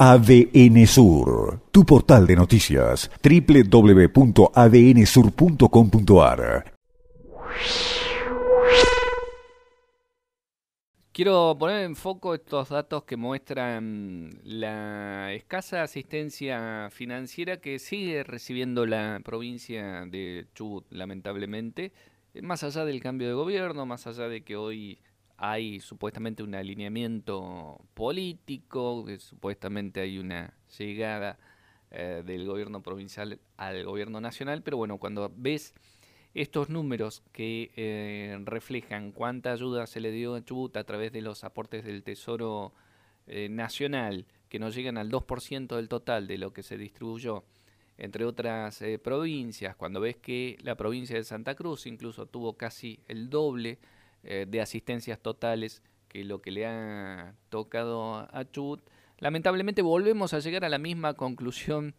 ADN Sur, tu portal de noticias, www.adnsur.com.ar. Quiero poner en foco estos datos que muestran la escasa asistencia financiera que sigue recibiendo la provincia de Chubut, lamentablemente, más allá del cambio de gobierno, más allá de que hoy hay supuestamente un alineamiento político, supuestamente hay una llegada eh, del gobierno provincial al gobierno nacional, pero bueno, cuando ves estos números que eh, reflejan cuánta ayuda se le dio a Chubut a través de los aportes del Tesoro eh, Nacional, que no llegan al 2% del total de lo que se distribuyó entre otras provincias, cuando ves que la provincia de Santa Cruz incluso tuvo casi el doble eh, de asistencias totales que lo que le ha tocado a Chubut. Lamentablemente volvemos a llegar a la misma conclusión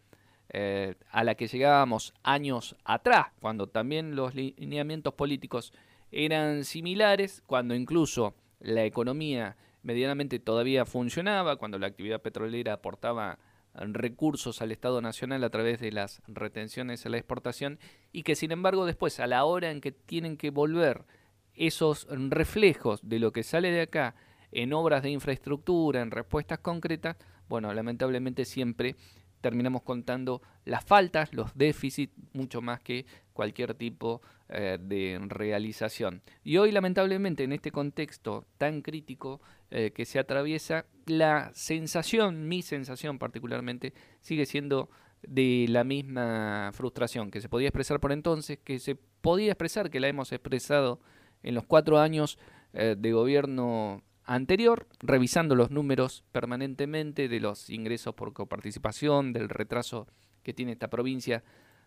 eh, a la que llegábamos años atrás, cuando también los lineamientos políticos eran similares, cuando incluso la economía medianamente todavía funcionaba, cuando la actividad petrolera aportaba recursos al Estado Nacional a través de las retenciones a la exportación y que sin embargo después a la hora en que tienen que volver esos reflejos de lo que sale de acá en obras de infraestructura, en respuestas concretas, bueno, lamentablemente siempre terminamos contando las faltas, los déficits, mucho más que cualquier tipo eh, de realización. Y hoy, lamentablemente, en este contexto tan crítico eh, que se atraviesa, la sensación, mi sensación particularmente, sigue siendo de la misma frustración que se podía expresar por entonces, que se podía expresar, que la hemos expresado en los cuatro años eh, de gobierno anterior, revisando los números permanentemente de los ingresos por coparticipación, del retraso que tiene esta provincia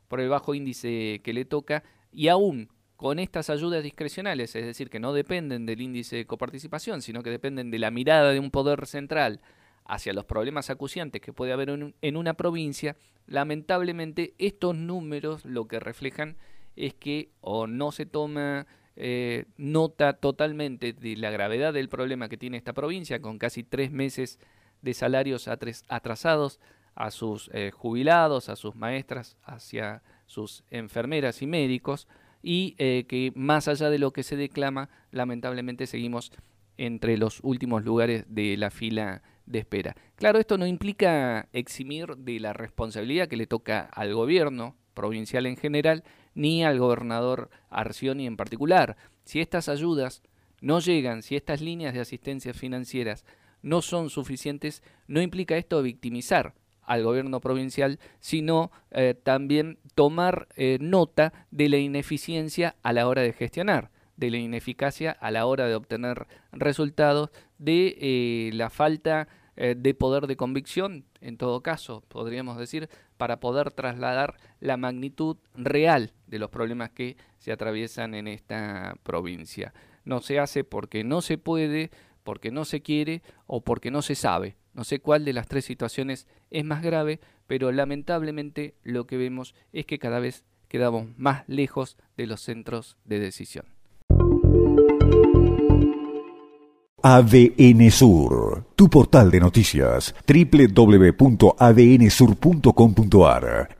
por el bajo índice que le toca, y aún con estas ayudas discrecionales, es decir, que no dependen del índice de coparticipación, sino que dependen de la mirada de un poder central hacia los problemas acuciantes que puede haber en una provincia, lamentablemente estos números lo que reflejan es que o no se toma eh, nota totalmente de la gravedad del problema que tiene esta provincia, con casi tres meses de salarios atrasados a sus eh, jubilados, a sus maestras, hacia sus enfermeras y médicos, y eh, que más allá de lo que se declama, lamentablemente seguimos entre los últimos lugares de la fila de espera. Claro, esto no implica eximir de la responsabilidad que le toca al gobierno provincial en general, ni al gobernador Arcioni en particular. Si estas ayudas no llegan, si estas líneas de asistencia financieras no son suficientes, no implica esto victimizar al gobierno provincial, sino eh, también tomar eh, nota de la ineficiencia a la hora de gestionar, de la ineficacia a la hora de obtener resultados, de eh, la falta de poder de convicción, en todo caso, podríamos decir, para poder trasladar la magnitud real de los problemas que se atraviesan en esta provincia. No se hace porque no se puede, porque no se quiere o porque no se sabe. No sé cuál de las tres situaciones es más grave, pero lamentablemente lo que vemos es que cada vez quedamos más lejos de los centros de decisión. ADN Sur, tu portal de noticias, www.adnsur.com.ar